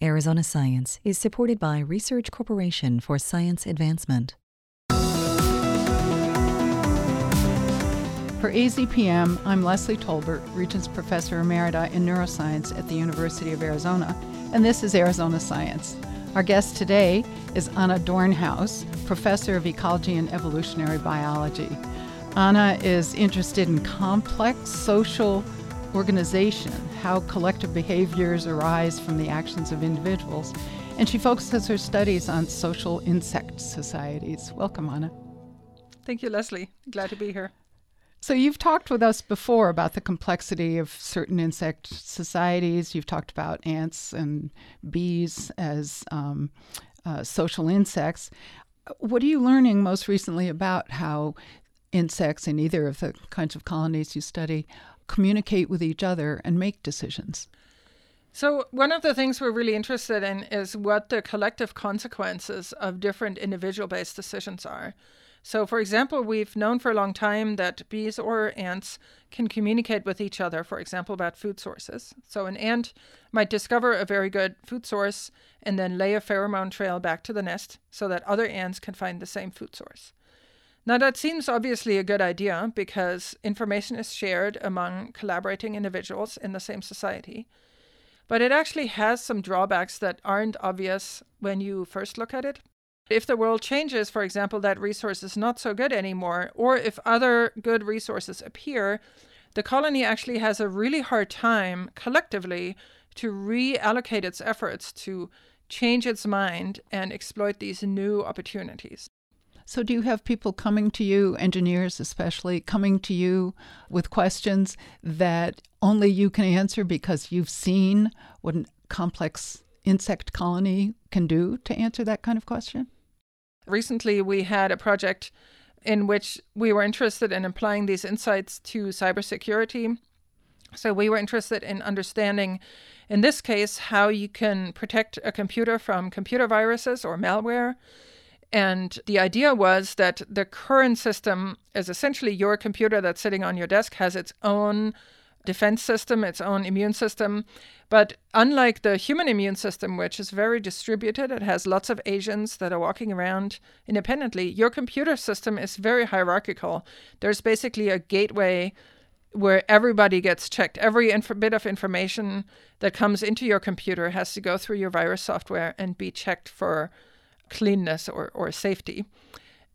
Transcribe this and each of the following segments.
Arizona Science is supported by Research Corporation for Science Advancement. For AZPM, I'm Leslie Tolbert, Regents Professor Emerita in Neuroscience at the University of Arizona, and this is Arizona Science. Our guest today is Anna Dornhaus, Professor of Ecology and Evolutionary Biology. Anna is interested in complex social organization, how collective behaviors arise from the actions of individuals, and she focuses her studies on social insect societies. Welcome, Anna. Thank you, Leslie. Glad to be here. So, you've talked with us before about the complexity of certain insect societies. You've talked about ants and bees as um, uh, social insects. What are you learning most recently about how insects in either of the kinds of colonies you study communicate with each other and make decisions? So, one of the things we're really interested in is what the collective consequences of different individual based decisions are. So, for example, we've known for a long time that bees or ants can communicate with each other, for example, about food sources. So, an ant might discover a very good food source and then lay a pheromone trail back to the nest so that other ants can find the same food source. Now, that seems obviously a good idea because information is shared among collaborating individuals in the same society. But it actually has some drawbacks that aren't obvious when you first look at it. If the world changes, for example, that resource is not so good anymore, or if other good resources appear, the colony actually has a really hard time collectively to reallocate its efforts to change its mind and exploit these new opportunities. So, do you have people coming to you, engineers especially, coming to you with questions that only you can answer because you've seen what a complex insect colony can do to answer that kind of question? Recently, we had a project in which we were interested in applying these insights to cybersecurity. So, we were interested in understanding, in this case, how you can protect a computer from computer viruses or malware. And the idea was that the current system is essentially your computer that's sitting on your desk has its own defense system, its own immune system. But unlike the human immune system, which is very distributed, it has lots of agents that are walking around independently, your computer system is very hierarchical. There's basically a gateway where everybody gets checked. Every inf- bit of information that comes into your computer has to go through your virus software and be checked for cleanness or, or safety.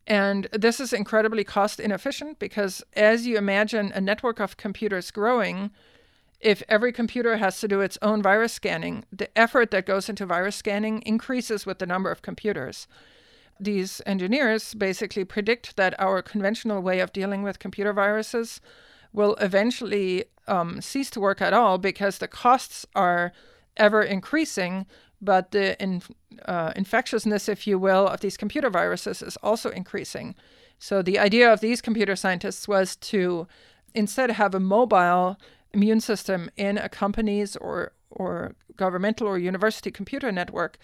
And this is incredibly cost inefficient because as you imagine a network of computers growing, if every computer has to do its own virus scanning, the effort that goes into virus scanning increases with the number of computers. These engineers basically predict that our conventional way of dealing with computer viruses will eventually um, cease to work at all because the costs are ever increasing but the in, uh, infectiousness, if you will, of these computer viruses is also increasing. So the idea of these computer scientists was to instead have a mobile immune system in a company's or or governmental or university computer network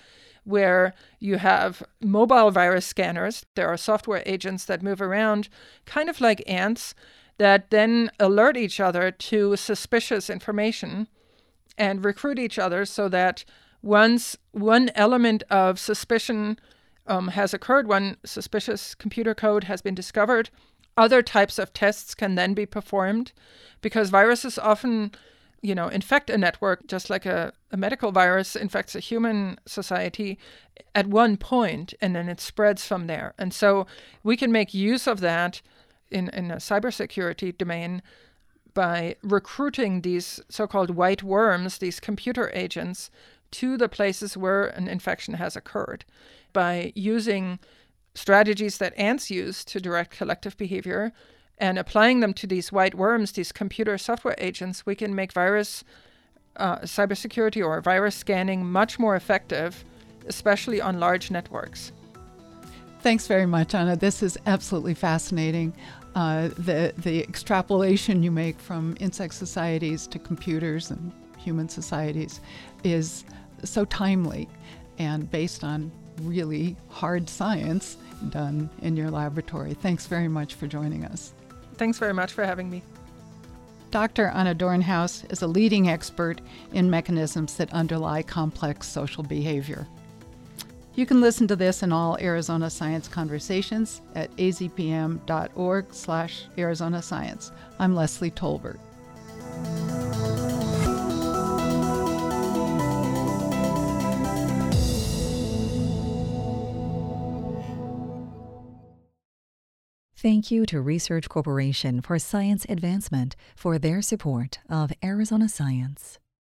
where you have mobile virus scanners. There are software agents that move around, kind of like ants, that then alert each other to suspicious information and recruit each other so that once one element of suspicion um, has occurred, one suspicious computer code has been discovered, other types of tests can then be performed because viruses often you know infect a network just like a, a medical virus infects a human society at one point and then it spreads from there. And so we can make use of that in, in a cybersecurity domain by recruiting these so-called white worms these computer agents to the places where an infection has occurred by using strategies that ants use to direct collective behavior and applying them to these white worms, these computer software agents, we can make virus uh, cybersecurity or virus scanning much more effective, especially on large networks. Thanks very much, Anna. This is absolutely fascinating. Uh, the the extrapolation you make from insect societies to computers and human societies is so timely and based on really hard science done in your laboratory. Thanks very much for joining us. Thanks very much for having me. Dr. Anna Dornhaus is a leading expert in mechanisms that underlie complex social behavior. You can listen to this and all Arizona Science conversations at azpm.org slash Arizona Science. I'm Leslie Tolbert. Thank you to Research Corporation for Science Advancement for their support of Arizona Science.